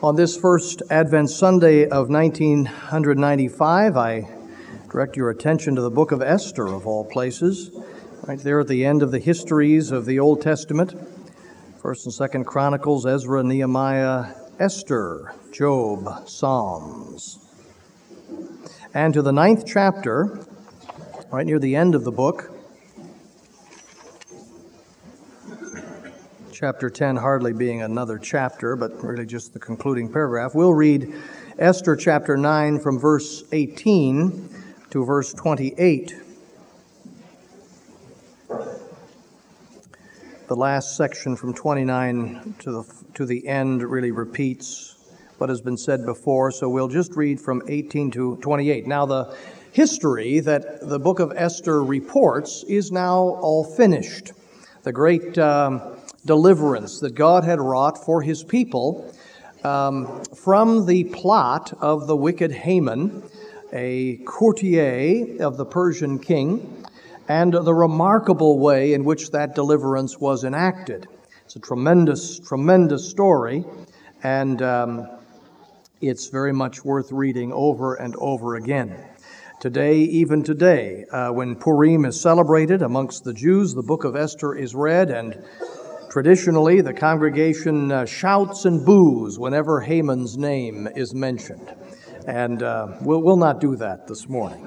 On this first Advent Sunday of 1995, I direct your attention to the book of Esther, of all places, right there at the end of the histories of the Old Testament. First and Second Chronicles, Ezra, Nehemiah, Esther, Job, Psalms. And to the ninth chapter, right near the end of the book, chapter 10 hardly being another chapter, but really just the concluding paragraph. We'll read Esther chapter 9 from verse 18 to verse 28. The last section from 29 to the, to the end really repeats what has been said before, so we'll just read from 18 to 28. Now, the history that the book of Esther reports is now all finished. The great um, deliverance that God had wrought for his people um, from the plot of the wicked Haman, a courtier of the Persian king, and the remarkable way in which that deliverance was enacted. It's a tremendous, tremendous story, and um, it's very much worth reading over and over again. Today, even today, uh, when Purim is celebrated amongst the Jews, the book of Esther is read, and Traditionally, the congregation uh, shouts and boos whenever Haman's name is mentioned. And uh, we'll, we'll not do that this morning.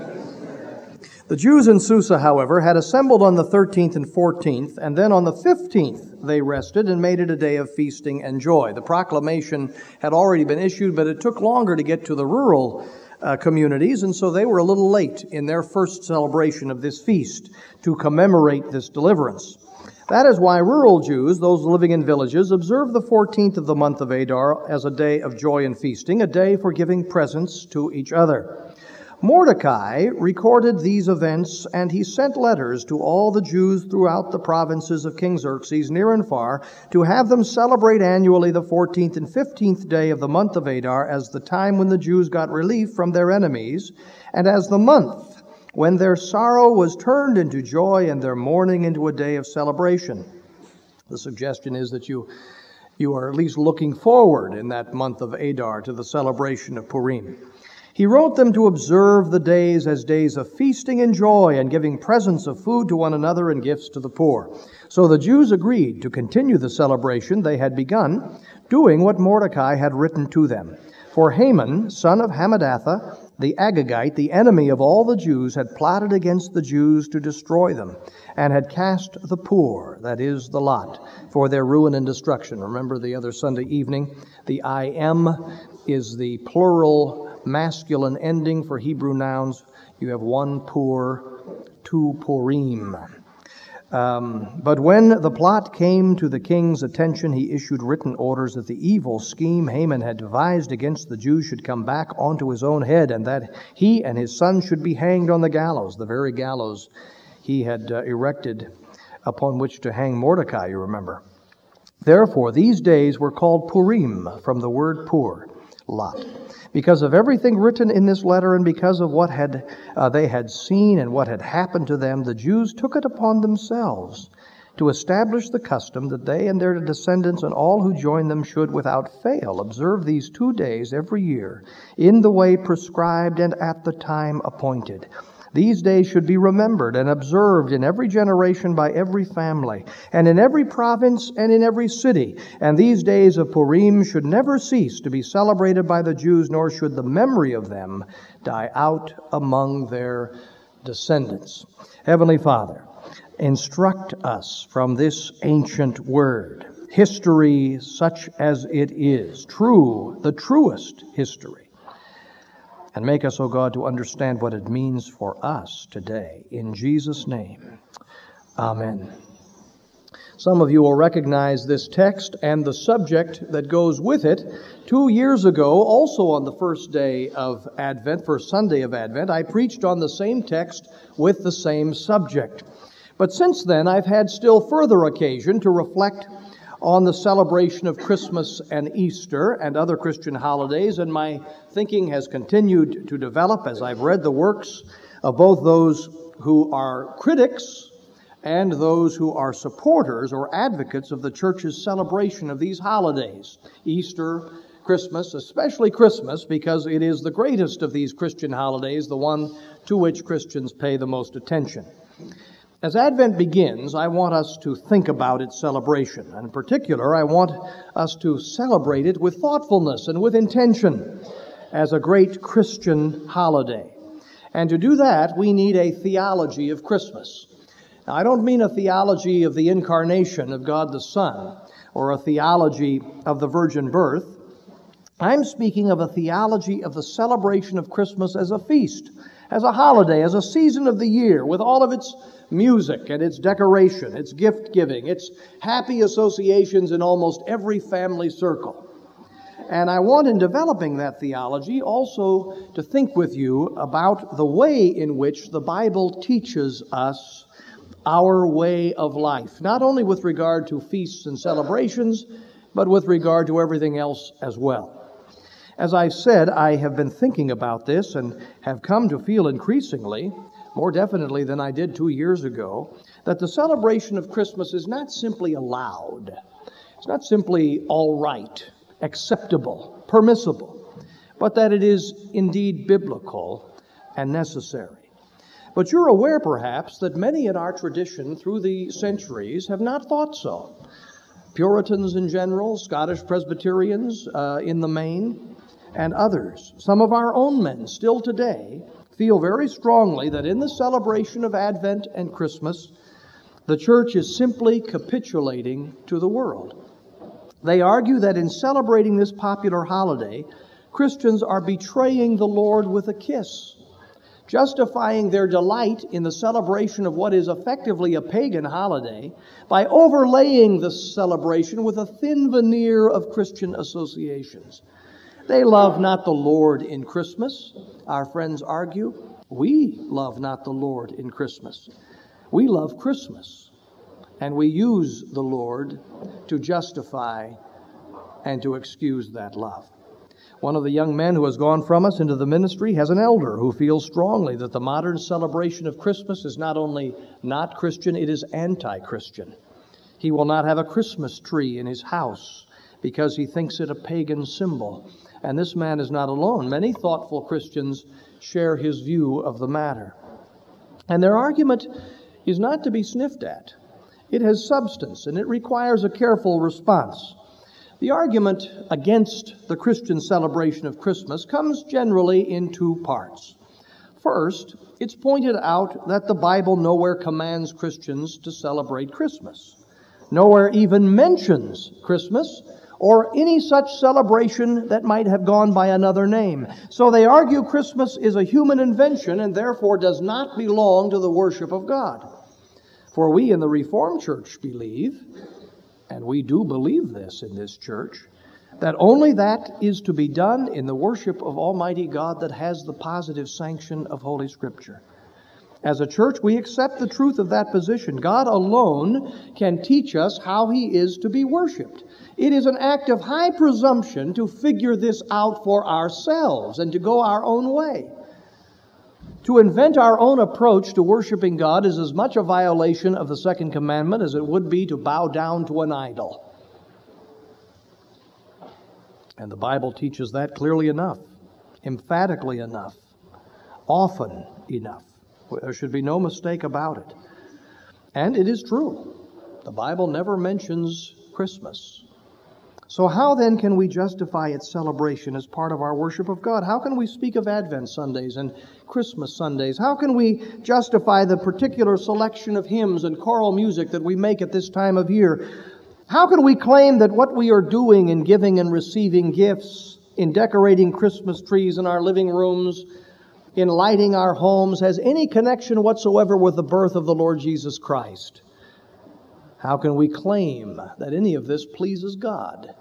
The Jews in Susa, however, had assembled on the 13th and 14th, and then on the 15th they rested and made it a day of feasting and joy. The proclamation had already been issued, but it took longer to get to the rural uh, communities, and so they were a little late in their first celebration of this feast to commemorate this deliverance. That is why rural Jews, those living in villages, observe the 14th of the month of Adar as a day of joy and feasting, a day for giving presents to each other. Mordecai recorded these events, and he sent letters to all the Jews throughout the provinces of King Xerxes, near and far, to have them celebrate annually the 14th and 15th day of the month of Adar as the time when the Jews got relief from their enemies, and as the month when their sorrow was turned into joy and their mourning into a day of celebration. The suggestion is that you, you are at least looking forward in that month of Adar to the celebration of Purim. He wrote them to observe the days as days of feasting and joy and giving presents of food to one another and gifts to the poor. So the Jews agreed to continue the celebration they had begun, doing what Mordecai had written to them. For Haman, son of Hammedatha, the Agagite, the enemy of all the Jews, had plotted against the Jews to destroy them, and had cast the pur, that is, the lot, for their ruin and destruction. Remember the other Sunday evening? The I am is the plural masculine ending for Hebrew nouns. You have one pur, two purim. Um, but when the plot came to the king's attention, he issued written orders that the evil scheme Haman had devised against the Jews should come back onto his own head, and that he and his son should be hanged on the gallows, the very gallows he had uh, erected upon which to hang Mordecai, you remember. Therefore, these days were called Purim, from the word pur, lot. Because of everything written in this letter and because of what had uh, they had seen and what had happened to them, the Jews took it upon themselves to establish the custom that they and their descendants and all who join them should without fail observe these two days every year in the way prescribed and at the time appointed these days should be remembered and observed in every generation by every family, and in every province and in every city. And these days of Purim should never cease to be celebrated by the Jews, nor should the memory of them die out among their descendants. Heavenly Father, instruct us from this ancient word, history such as it is, true, the truest history and make us, O God, to understand what it means for us today. In Jesus' name, Amen. Some of you will recognize this text and the subject that goes with it. Two years ago, also on the first day of Advent, first Sunday of Advent, I preached on the same text with the same subject. But since then, I've had still further occasion to reflect on the celebration of Christmas and Easter and other Christian holidays, and my thinking has continued to develop as I've read the works of both those who are critics and those who are supporters or advocates of the church's celebration of these holidays Easter, Christmas, especially Christmas, because it is the greatest of these Christian holidays, the one to which Christians pay the most attention. As Advent begins, I want us to think about its celebration. And in particular, I want us to celebrate it with thoughtfulness and with intention as a great Christian holiday. And to do that, we need a theology of Christmas. Now, I don't mean a theology of the incarnation of God the Son or a theology of the virgin birth. I'm speaking of a theology of the celebration of Christmas as a feast, as a holiday, as a season of the year, with all of its music and its decoration, its gift giving, its happy associations in almost every family circle. And I want, in developing that theology, also to think with you about the way in which the Bible teaches us our way of life, not only with regard to feasts and celebrations, but with regard to everything else as well. As I said, I have been thinking about this and have come to feel increasingly, more definitely than I did two years ago, that the celebration of Christmas is not simply allowed, it's not simply all right, acceptable, permissible, but that it is indeed biblical and necessary. But you're aware, perhaps, that many in our tradition through the centuries have not thought so. Puritans in general, Scottish Presbyterians uh, in the main, and others. Some of our own men still today feel very strongly that in the celebration of Advent and Christmas, the church is simply capitulating to the world. They argue that in celebrating this popular holiday, Christians are betraying the Lord with a kiss justifying their delight in the celebration of what is effectively a pagan holiday by overlaying the celebration with a thin veneer of Christian associations. They love not the Lord in Christmas, our friends argue. We love not the Lord in Christmas. We love Christmas, and we use the Lord to justify and to excuse that love. One of the young men who has gone from us into the ministry has an elder who feels strongly that the modern celebration of Christmas is not only not Christian, it is anti Christian. He will not have a Christmas tree in his house because he thinks it a pagan symbol. And this man is not alone. Many thoughtful Christians share his view of the matter. And their argument is not to be sniffed at. It has substance and it requires a careful response. The argument against the Christian celebration of Christmas comes generally in two parts. First, it's pointed out that the Bible nowhere commands Christians to celebrate Christmas, nowhere even mentions Christmas or any such celebration that might have gone by another name. So they argue Christmas is a human invention and therefore does not belong to the worship of God. For we in the Reformed Church believe and we do believe this in this church, that only that is to be done in the worship of Almighty God that has the positive sanction of Holy Scripture. As a church, we accept the truth of that position. God alone can teach us how He is to be worshiped. It is an act of high presumption to figure this out for ourselves and to go our own way. To invent our own approach to worshiping God is as much a violation of the second commandment as it would be to bow down to an idol. And the Bible teaches that clearly enough, emphatically enough, often enough. There should be no mistake about it. And it is true. The Bible never mentions Christmas. So, how then can we justify its celebration as part of our worship of God? How can we speak of Advent Sundays and Christmas Sundays? How can we justify the particular selection of hymns and choral music that we make at this time of year? How can we claim that what we are doing in giving and receiving gifts, in decorating Christmas trees in our living rooms, in lighting our homes, has any connection whatsoever with the birth of the Lord Jesus Christ? How can we claim that any of this pleases God?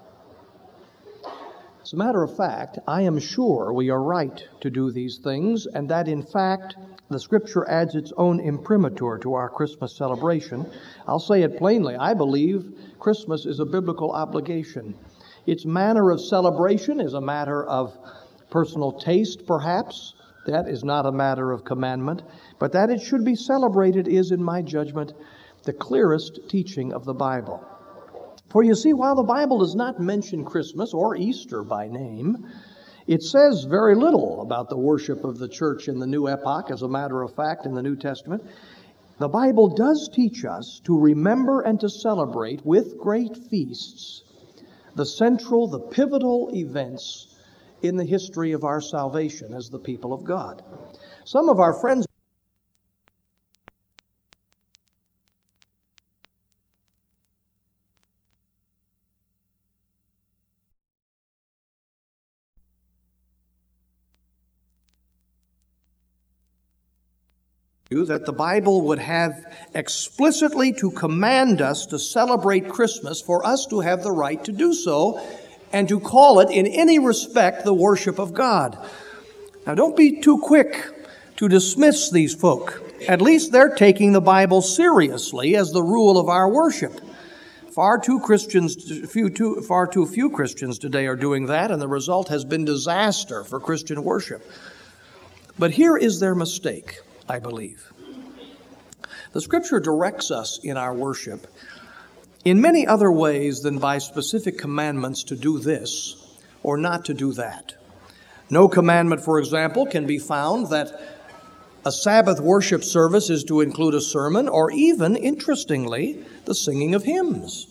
As a matter of fact, I am sure we are right to do these things, and that in fact the Scripture adds its own imprimatur to our Christmas celebration. I'll say it plainly I believe Christmas is a biblical obligation. Its manner of celebration is a matter of personal taste, perhaps. That is not a matter of commandment. But that it should be celebrated is, in my judgment, the clearest teaching of the Bible. For you see, while the Bible does not mention Christmas or Easter by name, it says very little about the worship of the church in the new epoch, as a matter of fact, in the New Testament. The Bible does teach us to remember and to celebrate with great feasts the central, the pivotal events in the history of our salvation as the people of God. Some of our friends that the Bible would have explicitly to command us to celebrate Christmas for us to have the right to do so and to call it in any respect the worship of God. Now don't be too quick to dismiss these folk. At least they're taking the Bible seriously as the rule of our worship. Far too Christians, few, too, far too few Christians today are doing that, and the result has been disaster for Christian worship. But here is their mistake. I believe. The scripture directs us in our worship in many other ways than by specific commandments to do this or not to do that. No commandment, for example, can be found that a Sabbath worship service is to include a sermon or even, interestingly, the singing of hymns.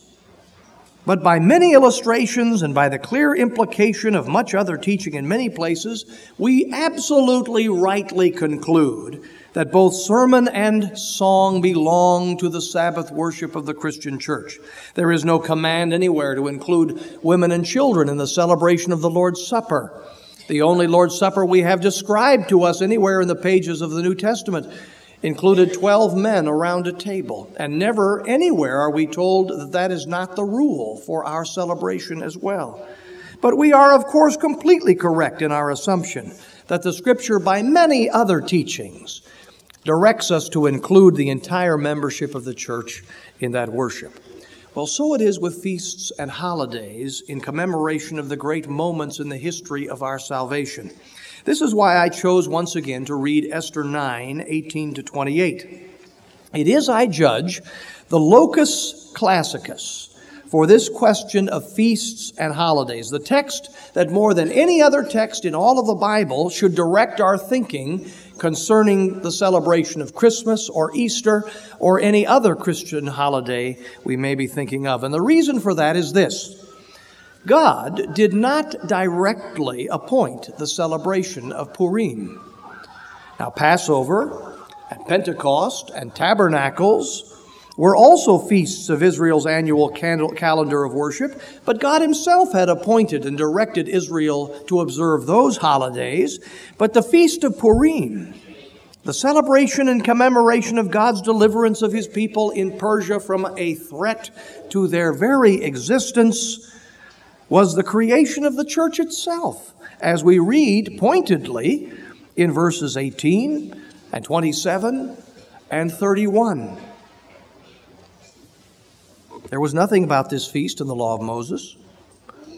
But by many illustrations and by the clear implication of much other teaching in many places, we absolutely rightly conclude that both sermon and song belong to the Sabbath worship of the Christian church. There is no command anywhere to include women and children in the celebration of the Lord's Supper. The only Lord's Supper we have described to us anywhere in the pages of the New Testament included 12 men around a table. And never anywhere are we told that that is not the rule for our celebration as well. But we are, of course, completely correct in our assumption that the Scripture, by many other teachings, directs us to include the entire membership of the church in that worship. Well, so it is with feasts and holidays in commemoration of the great moments in the history of our salvation. This is why I chose once again to read Esther 9 18 to 28. It is, I judge, the locus classicus for this question of feasts and holidays. The text that more than any other text in all of the Bible should direct our thinking concerning the celebration of Christmas or Easter or any other Christian holiday we may be thinking of. And the reason for that is this. God did not directly appoint the celebration of Purim. Now, Passover and Pentecost and Tabernacles were also feasts of Israel's annual calendar of worship, but God Himself had appointed and directed Israel to observe those holidays. But the Feast of Purim, the celebration and commemoration of God's deliverance of His people in Persia from a threat to their very existence, was the creation of the church itself, as we read pointedly in verses 18 and 27 and 31. There was nothing about this feast in the law of Moses.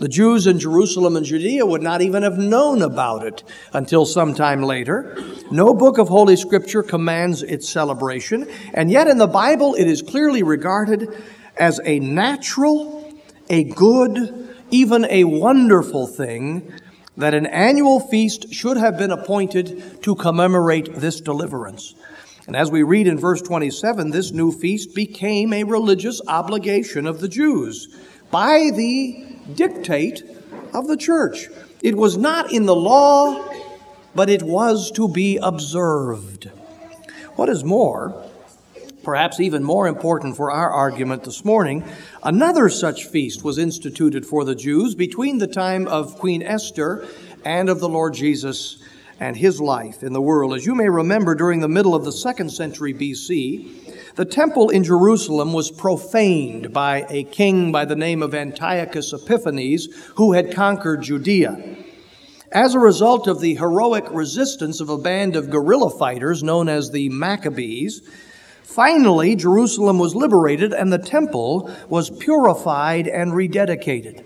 The Jews in Jerusalem and Judea would not even have known about it until some time later. No book of Holy Scripture commands its celebration, and yet in the Bible it is clearly regarded as a natural, a good, even a wonderful thing that an annual feast should have been appointed to commemorate this deliverance. And as we read in verse 27, this new feast became a religious obligation of the Jews by the dictate of the church. It was not in the law, but it was to be observed. What is more, perhaps even more important for our argument this morning, another such feast was instituted for the Jews between the time of Queen Esther and of the Lord Jesus and his life in the world. As you may remember, during the middle of the second century BC, the temple in Jerusalem was profaned by a king by the name of Antiochus Epiphanes, who had conquered Judea. As a result of the heroic resistance of a band of guerrilla fighters known as the Maccabees, finally Jerusalem was liberated and the temple was purified and rededicated.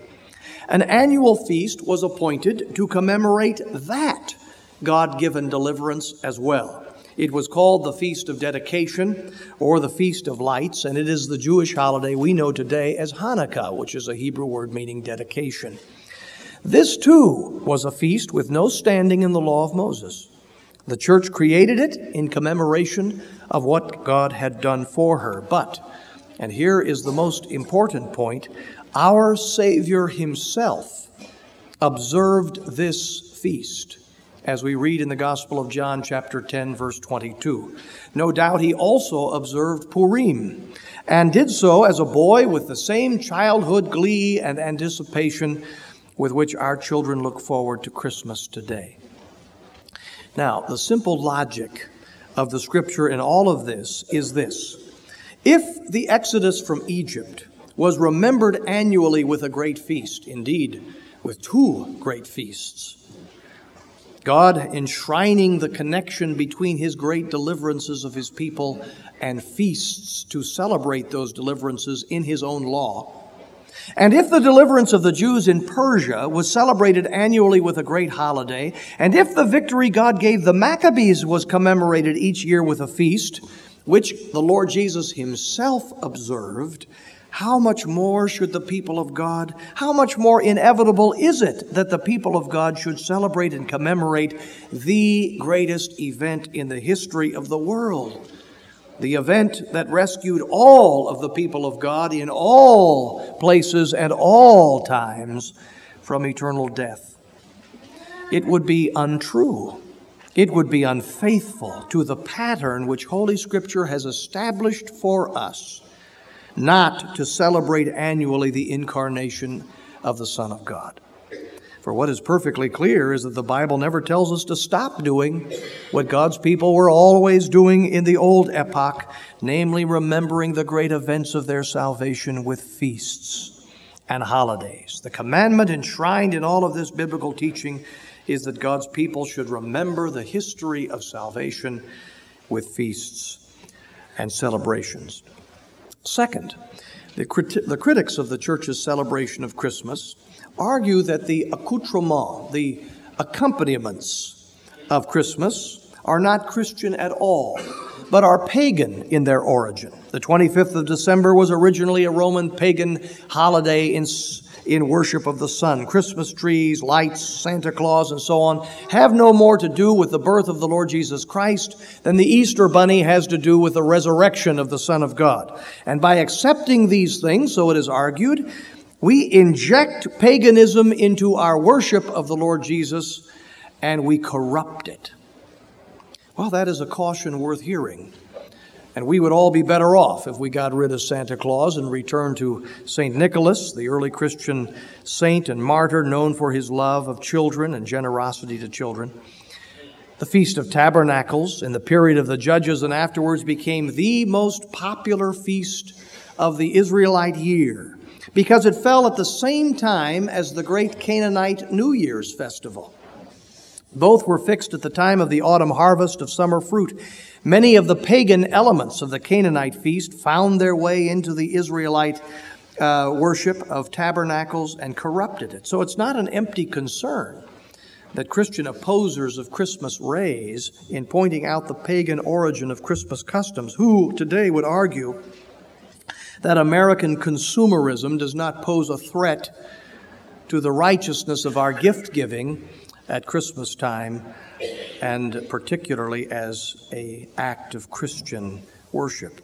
An annual feast was appointed to commemorate that God given deliverance as well. It was called the Feast of Dedication or the Feast of Lights, and it is the Jewish holiday we know today as Hanukkah, which is a Hebrew word meaning dedication. This too was a feast with no standing in the law of Moses. The church created it in commemoration of what God had done for her. But, and here is the most important point, our Savior Himself observed this feast, as we read in the Gospel of John, chapter 10, verse 22. No doubt he also observed Purim, and did so as a boy with the same childhood glee and anticipation with which our children look forward to Christmas today. Now, the simple logic of the scripture in all of this is this if the exodus from Egypt was remembered annually with a great feast, indeed, with two great feasts, God enshrining the connection between his great deliverances of his people and feasts to celebrate those deliverances in his own law, and if the deliverance of the Jews in Persia was celebrated annually with a great holiday, and if the victory God gave the Maccabees was commemorated each year with a feast, which the Lord Jesus himself observed, how much more should the people of God, how much more inevitable is it that the people of God should celebrate and commemorate the greatest event in the history of the world? the event that rescued all of the people of God in all places and all times from eternal death. It would be untrue. It would be unfaithful to the pattern which Holy Scripture has established for us not to celebrate annually the incarnation of the Son of God. For what is perfectly clear is that the Bible never tells us to stop doing what God's people were always doing in the old epoch, namely remembering the great events of their salvation with feasts and holidays. The commandment enshrined in all of this biblical teaching is that God's people should remember the history of salvation with feasts and celebrations. Second, the, crit- the critics of the church's celebration of Christmas argue that the accoutrement, the accompaniments of Christmas, are not Christian at all, but are pagan in their origin. The 25th of December was originally a Roman pagan holiday in, in worship of the sun. Christmas trees, lights, Santa Claus, and so on have no more to do with the birth of the Lord Jesus Christ than the Easter bunny has to do with the resurrection of the Son of God. And by accepting these things, so it is argued, we inject paganism into our worship of the Lord Jesus and we corrupt it. Well, that is a caution worth hearing. And we would all be better off if we got rid of Santa Claus and returned to St. Nicholas, the early Christian saint and martyr known for his love of children and generosity to children. The Feast of Tabernacles in the period of the Judges and afterwards became the most popular feast of the Israelite year because it fell at the same time as the great Canaanite New Year's festival. Both were fixed at the time of the autumn harvest of summer fruit. Many of the pagan elements of the Canaanite feast found their way into the Israelite uh, worship of tabernacles and corrupted it. So it's not an empty concern that Christian opposers of Christmas raise in pointing out the pagan origin of Christmas customs, who today would argue that American consumerism does not pose a threat to the righteousness of our gift giving at Christmas time, and particularly as a act of Christian worship.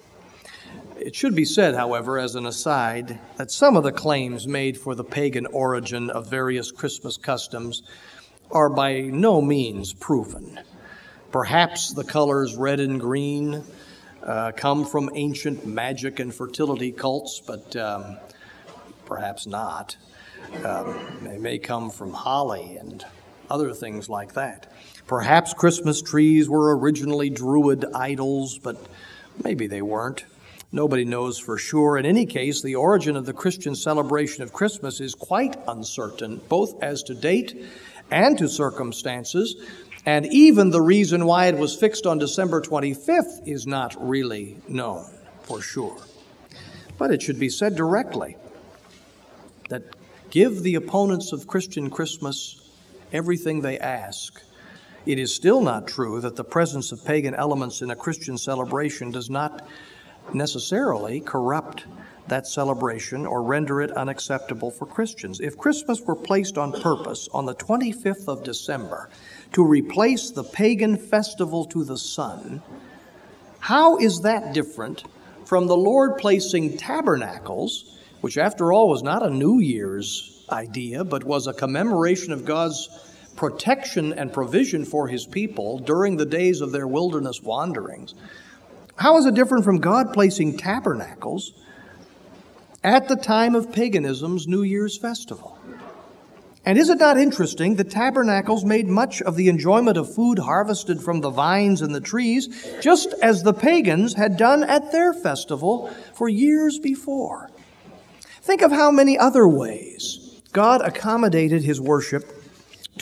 It should be said, however, as an aside, that some of the claims made for the pagan origin of various Christmas customs are by no means proven. Perhaps the colors red and green uh, come from ancient magic and fertility cults, but um, perhaps not. Um, they may come from holly and other things like that. Perhaps Christmas trees were originally Druid idols, but maybe they weren't. Nobody knows for sure. In any case, the origin of the Christian celebration of Christmas is quite uncertain, both as to date and to circumstances. And even the reason why it was fixed on December 25th is not really known for sure. But it should be said directly that give the opponents of Christian Christmas everything they ask it is still not true that the presence of pagan elements in a Christian celebration does not necessarily corrupt that celebration or render it unacceptable for Christians. If Christmas were placed on purpose on the 25th of December to replace the pagan festival to the sun, how is that different from the Lord placing tabernacles, which after all was not a New Year's idea, but was a commemoration of God's protection and provision for his people during the days of their wilderness wanderings? How is it different from God placing tabernacles at the time of paganism's New Year's festival? And is it not interesting that tabernacles made much of the enjoyment of food harvested from the vines and the trees, just as the pagans had done at their festival for years before? Think of how many other ways God accommodated his worship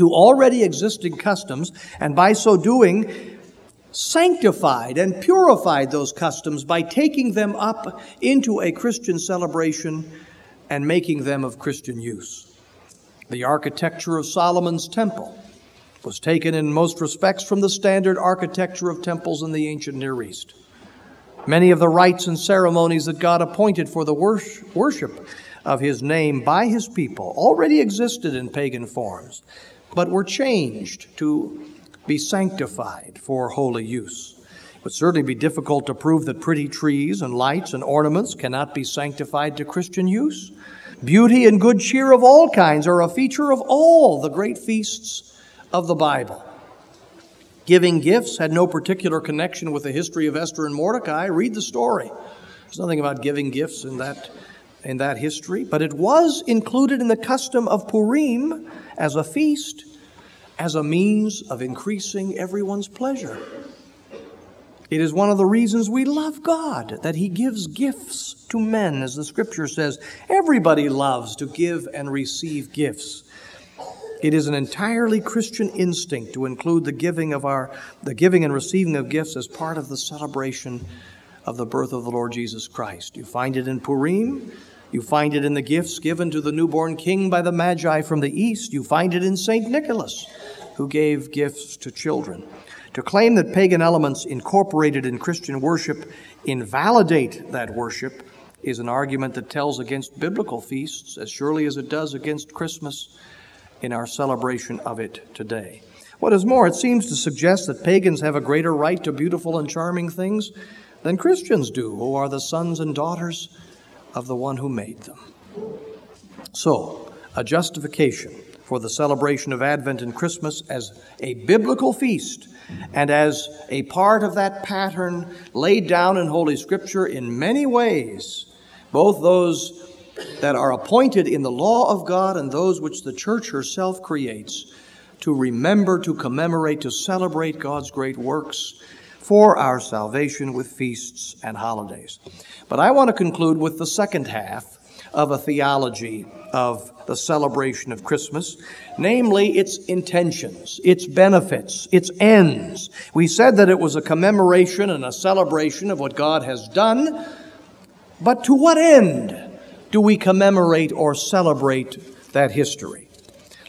to already existing customs, and by so doing, sanctified and purified those customs by taking them up into a Christian celebration and making them of Christian use. The architecture of Solomon's temple was taken in most respects from the standard architecture of temples in the ancient Near East. Many of the rites and ceremonies that God appointed for the worship of His name by His people already existed in pagan forms, but were changed to be sanctified for holy use. It would certainly be difficult to prove that pretty trees and lights and ornaments cannot be sanctified to Christian use. Beauty and good cheer of all kinds are a feature of all the great feasts of the Bible. Giving gifts had no particular connection with the history of Esther and Mordecai. Read the story. There's nothing about giving gifts in that, in that history, but it was included in the custom of Purim as a feast as a means of increasing everyone's pleasure. It is one of the reasons we love God, that He gives gifts to men, as the scripture says. Everybody loves to give and receive gifts. It is an entirely Christian instinct to include the giving of our the giving and receiving of gifts as part of the celebration of the birth of the Lord Jesus Christ. You find it in Purim, you find it in the gifts given to the newborn king by the Magi from the east, you find it in St. Nicholas who gave gifts to children. To claim that pagan elements incorporated in Christian worship invalidate that worship is an argument that tells against biblical feasts as surely as it does against Christmas in our celebration of it today. What is more, it seems to suggest that pagans have a greater right to beautiful and charming things than Christians do, who are the sons and daughters of the one who made them. So, a justification for the celebration of Advent and Christmas as a biblical feast and as a part of that pattern laid down in Holy Scripture in many ways, both those that are appointed in the law of God and those which the church herself creates to remember, to commemorate, to celebrate God's great works for our salvation with feasts and holidays. But I want to conclude with the second half of a theology of the celebration of Christmas, namely its intentions, its benefits, its ends. We said that it was a commemoration and a celebration of what God has done, but to what end do we commemorate or celebrate that history?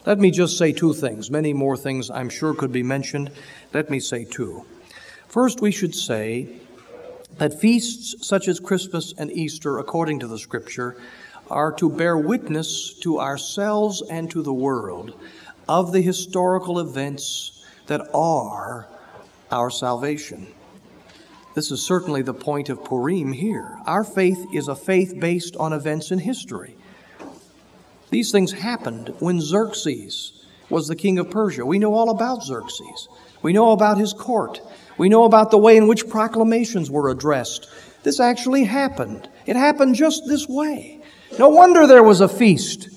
Let me just say two things. Many more things I'm sure could be mentioned. Let me say two. First, we should say that feasts such as Christmas and Easter, according to the Scripture, are to bear witness to ourselves and to the world of the historical events that are our salvation. This is certainly the point of Purim here. Our faith is a faith based on events in history. These things happened when Xerxes was the king of Persia. We know all about Xerxes. We know about his court. We know about the way in which proclamations were addressed. This actually happened. It happened just this way. No wonder there was a feast.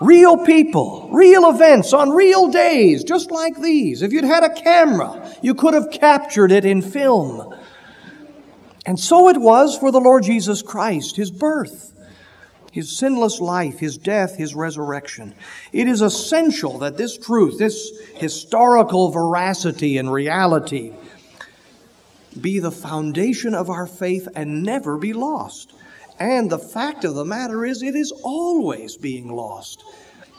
Real people, real events on real days, just like these. If you'd had a camera, you could have captured it in film. And so it was for the Lord Jesus Christ, his birth, his sinless life, his death, his resurrection. It is essential that this truth, this historical veracity and reality, be the foundation of our faith and never be lost. And the fact of the matter is, it is always being lost.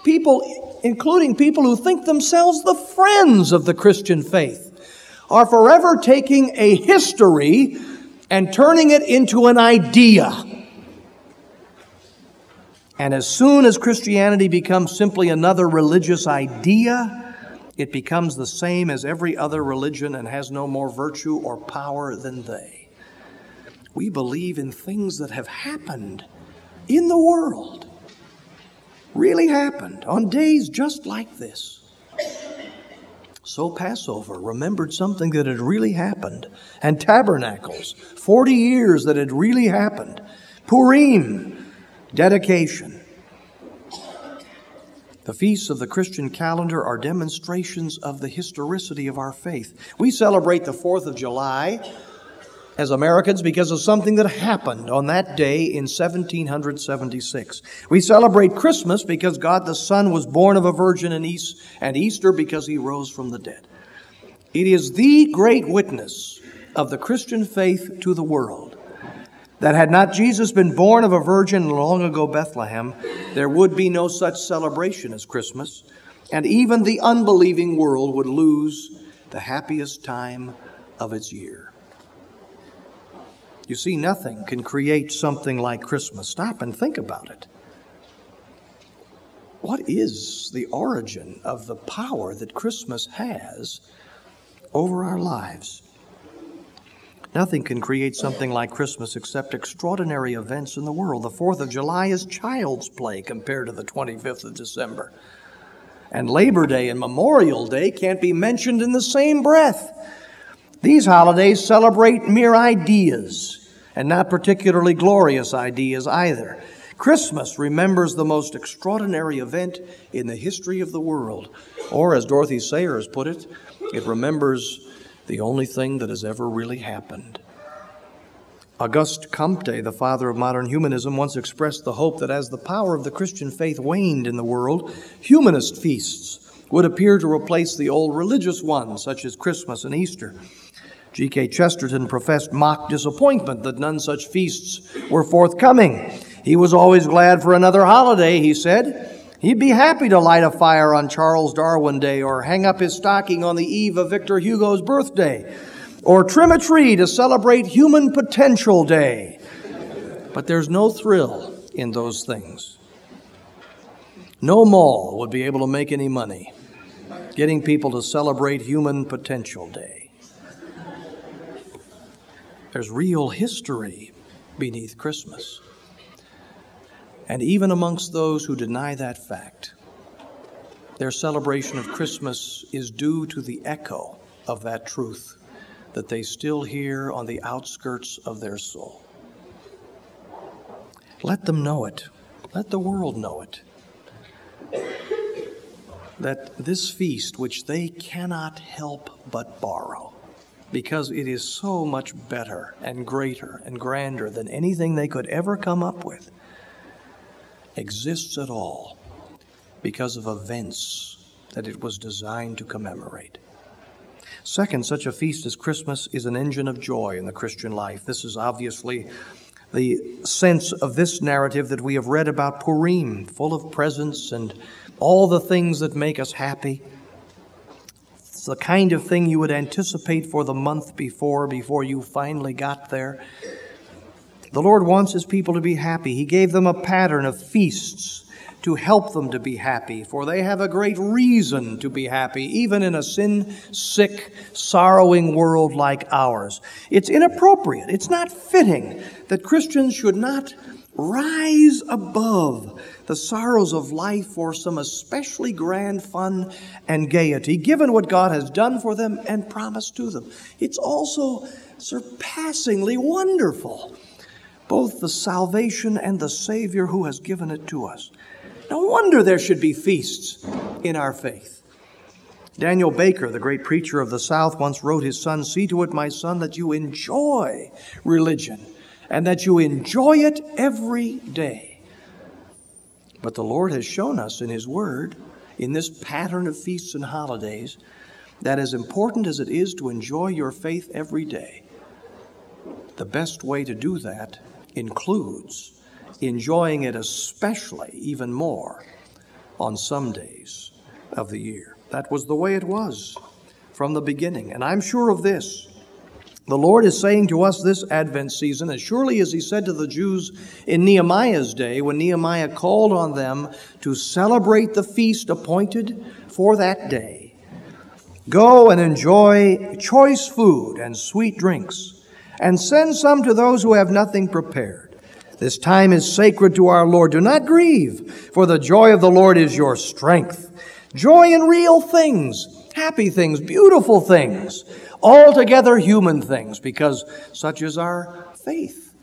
People including people who think themselves the friends of the Christian faith, are forever taking a history and turning it into an idea. And as soon as Christianity becomes simply another religious idea, it becomes the same as every other religion and has no more virtue or power than they. We believe in things that have happened in the world, really happened on days just like this. So Passover remembered something that had really happened, and Tabernacles, 40 years that had really happened. Purim, Dedication. The feasts of the Christian calendar are demonstrations of the historicity of our faith. We celebrate the 4th of July as Americans because of something that happened on that day in 1776. We celebrate Christmas because God the Son was born of a virgin in East, and Easter because he rose from the dead. It is the great witness of the Christian faith to the world that had not Jesus been born of a virgin in long ago Bethlehem, there would be no such celebration as Christmas, and even the unbelieving world would lose the happiest time of its year. You see, nothing can create something like Christmas. Stop and think about it. What is the origin of the power that Christmas has over our lives? Nothing can create something like Christmas except extraordinary events in the world. The 4th of July is child's play compared to the 25th of December. And Labor Day and Memorial Day can't be mentioned in the same breath. These holidays celebrate mere ideas, and not particularly glorious ideas either. Christmas remembers the most extraordinary event in the history of the world. Or, as Dorothy Sayers put it, it remembers the only thing that has ever really happened. Auguste Comte, the father of modern humanism, once expressed the hope that as the power of the Christian faith waned in the world, humanist feasts would appear to replace the old religious ones, such as Christmas and Easter. G.K. Chesterton professed mock disappointment that none such feasts were forthcoming. He was always glad for another holiday, he said. He'd be happy to light a fire on Charles Darwin Day or hang up his stocking on the eve of Victor Hugo's birthday or trim a tree to celebrate Human Potential Day. But there's no thrill in those things. No mall would be able to make any money getting people to celebrate Human Potential Day. There's real history beneath Christmas. And even amongst those who deny that fact, their celebration of Christmas is due to the echo of that truth that they still hear on the outskirts of their soul. Let them know it. Let the world know it. That this feast, which they cannot help but borrow, because it is so much better and greater and grander than anything they could ever come up with, exists at all because of events that it was designed to commemorate. Second, such a feast as Christmas is an engine of joy in the Christian life. This is obviously the sense of this narrative that we have read about Purim, full of presents and all the things that make us happy. It's the kind of thing you would anticipate for the month before, before you finally got there. The Lord wants His people to be happy. He gave them a pattern of feasts to help them to be happy, for they have a great reason to be happy, even in a sin sick, sorrowing world like ours. It's inappropriate, it's not fitting that Christians should not rise above the sorrows of life for some especially grand fun and gaiety, given what God has done for them and promised to them. It's also surpassingly wonderful both the salvation and the Savior who has given it to us. No wonder there should be feasts in our faith. Daniel Baker, the great preacher of the South, once wrote his son, See to it, my son, that you enjoy religion and that you enjoy it every day. But the Lord has shown us in His Word, in this pattern of feasts and holidays, that as important as it is to enjoy your faith every day, the best way to do that includes enjoying it especially even more on some days of the year. That was the way it was from the beginning. And I'm sure of this. The Lord is saying to us this Advent season, as surely as He said to the Jews in Nehemiah's day, when Nehemiah called on them to celebrate the feast appointed for that day Go and enjoy choice food and sweet drinks, and send some to those who have nothing prepared. This time is sacred to our Lord. Do not grieve, for the joy of the Lord is your strength. Joy in real things, happy things, beautiful things, altogether human things, because such is our faith,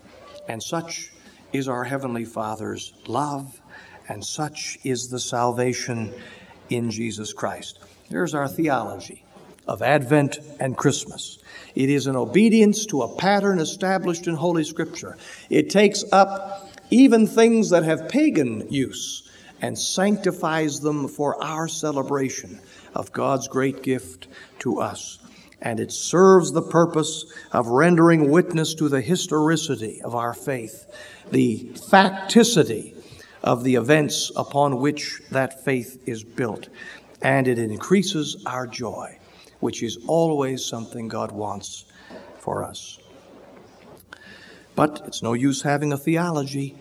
and such is our Heavenly Father's love, and such is the salvation in Jesus Christ. There's our theology of Advent and Christmas. It is an obedience to a pattern established in Holy Scripture. It takes up even things that have pagan use and sanctifies them for our celebration of God's great gift to us. And it serves the purpose of rendering witness to the historicity of our faith, the facticity of the events upon which that faith is built and it increases our joy, which is always something God wants for us. But it's no use having a theology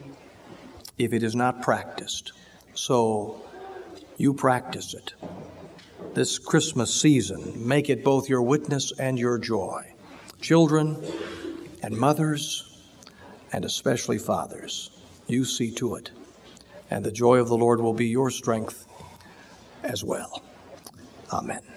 if it is not practiced. So you practice it. This Christmas season, make it both your witness and your joy. Children and mothers, and especially fathers, you see to it. And the joy of the Lord will be your strength as well. Amen.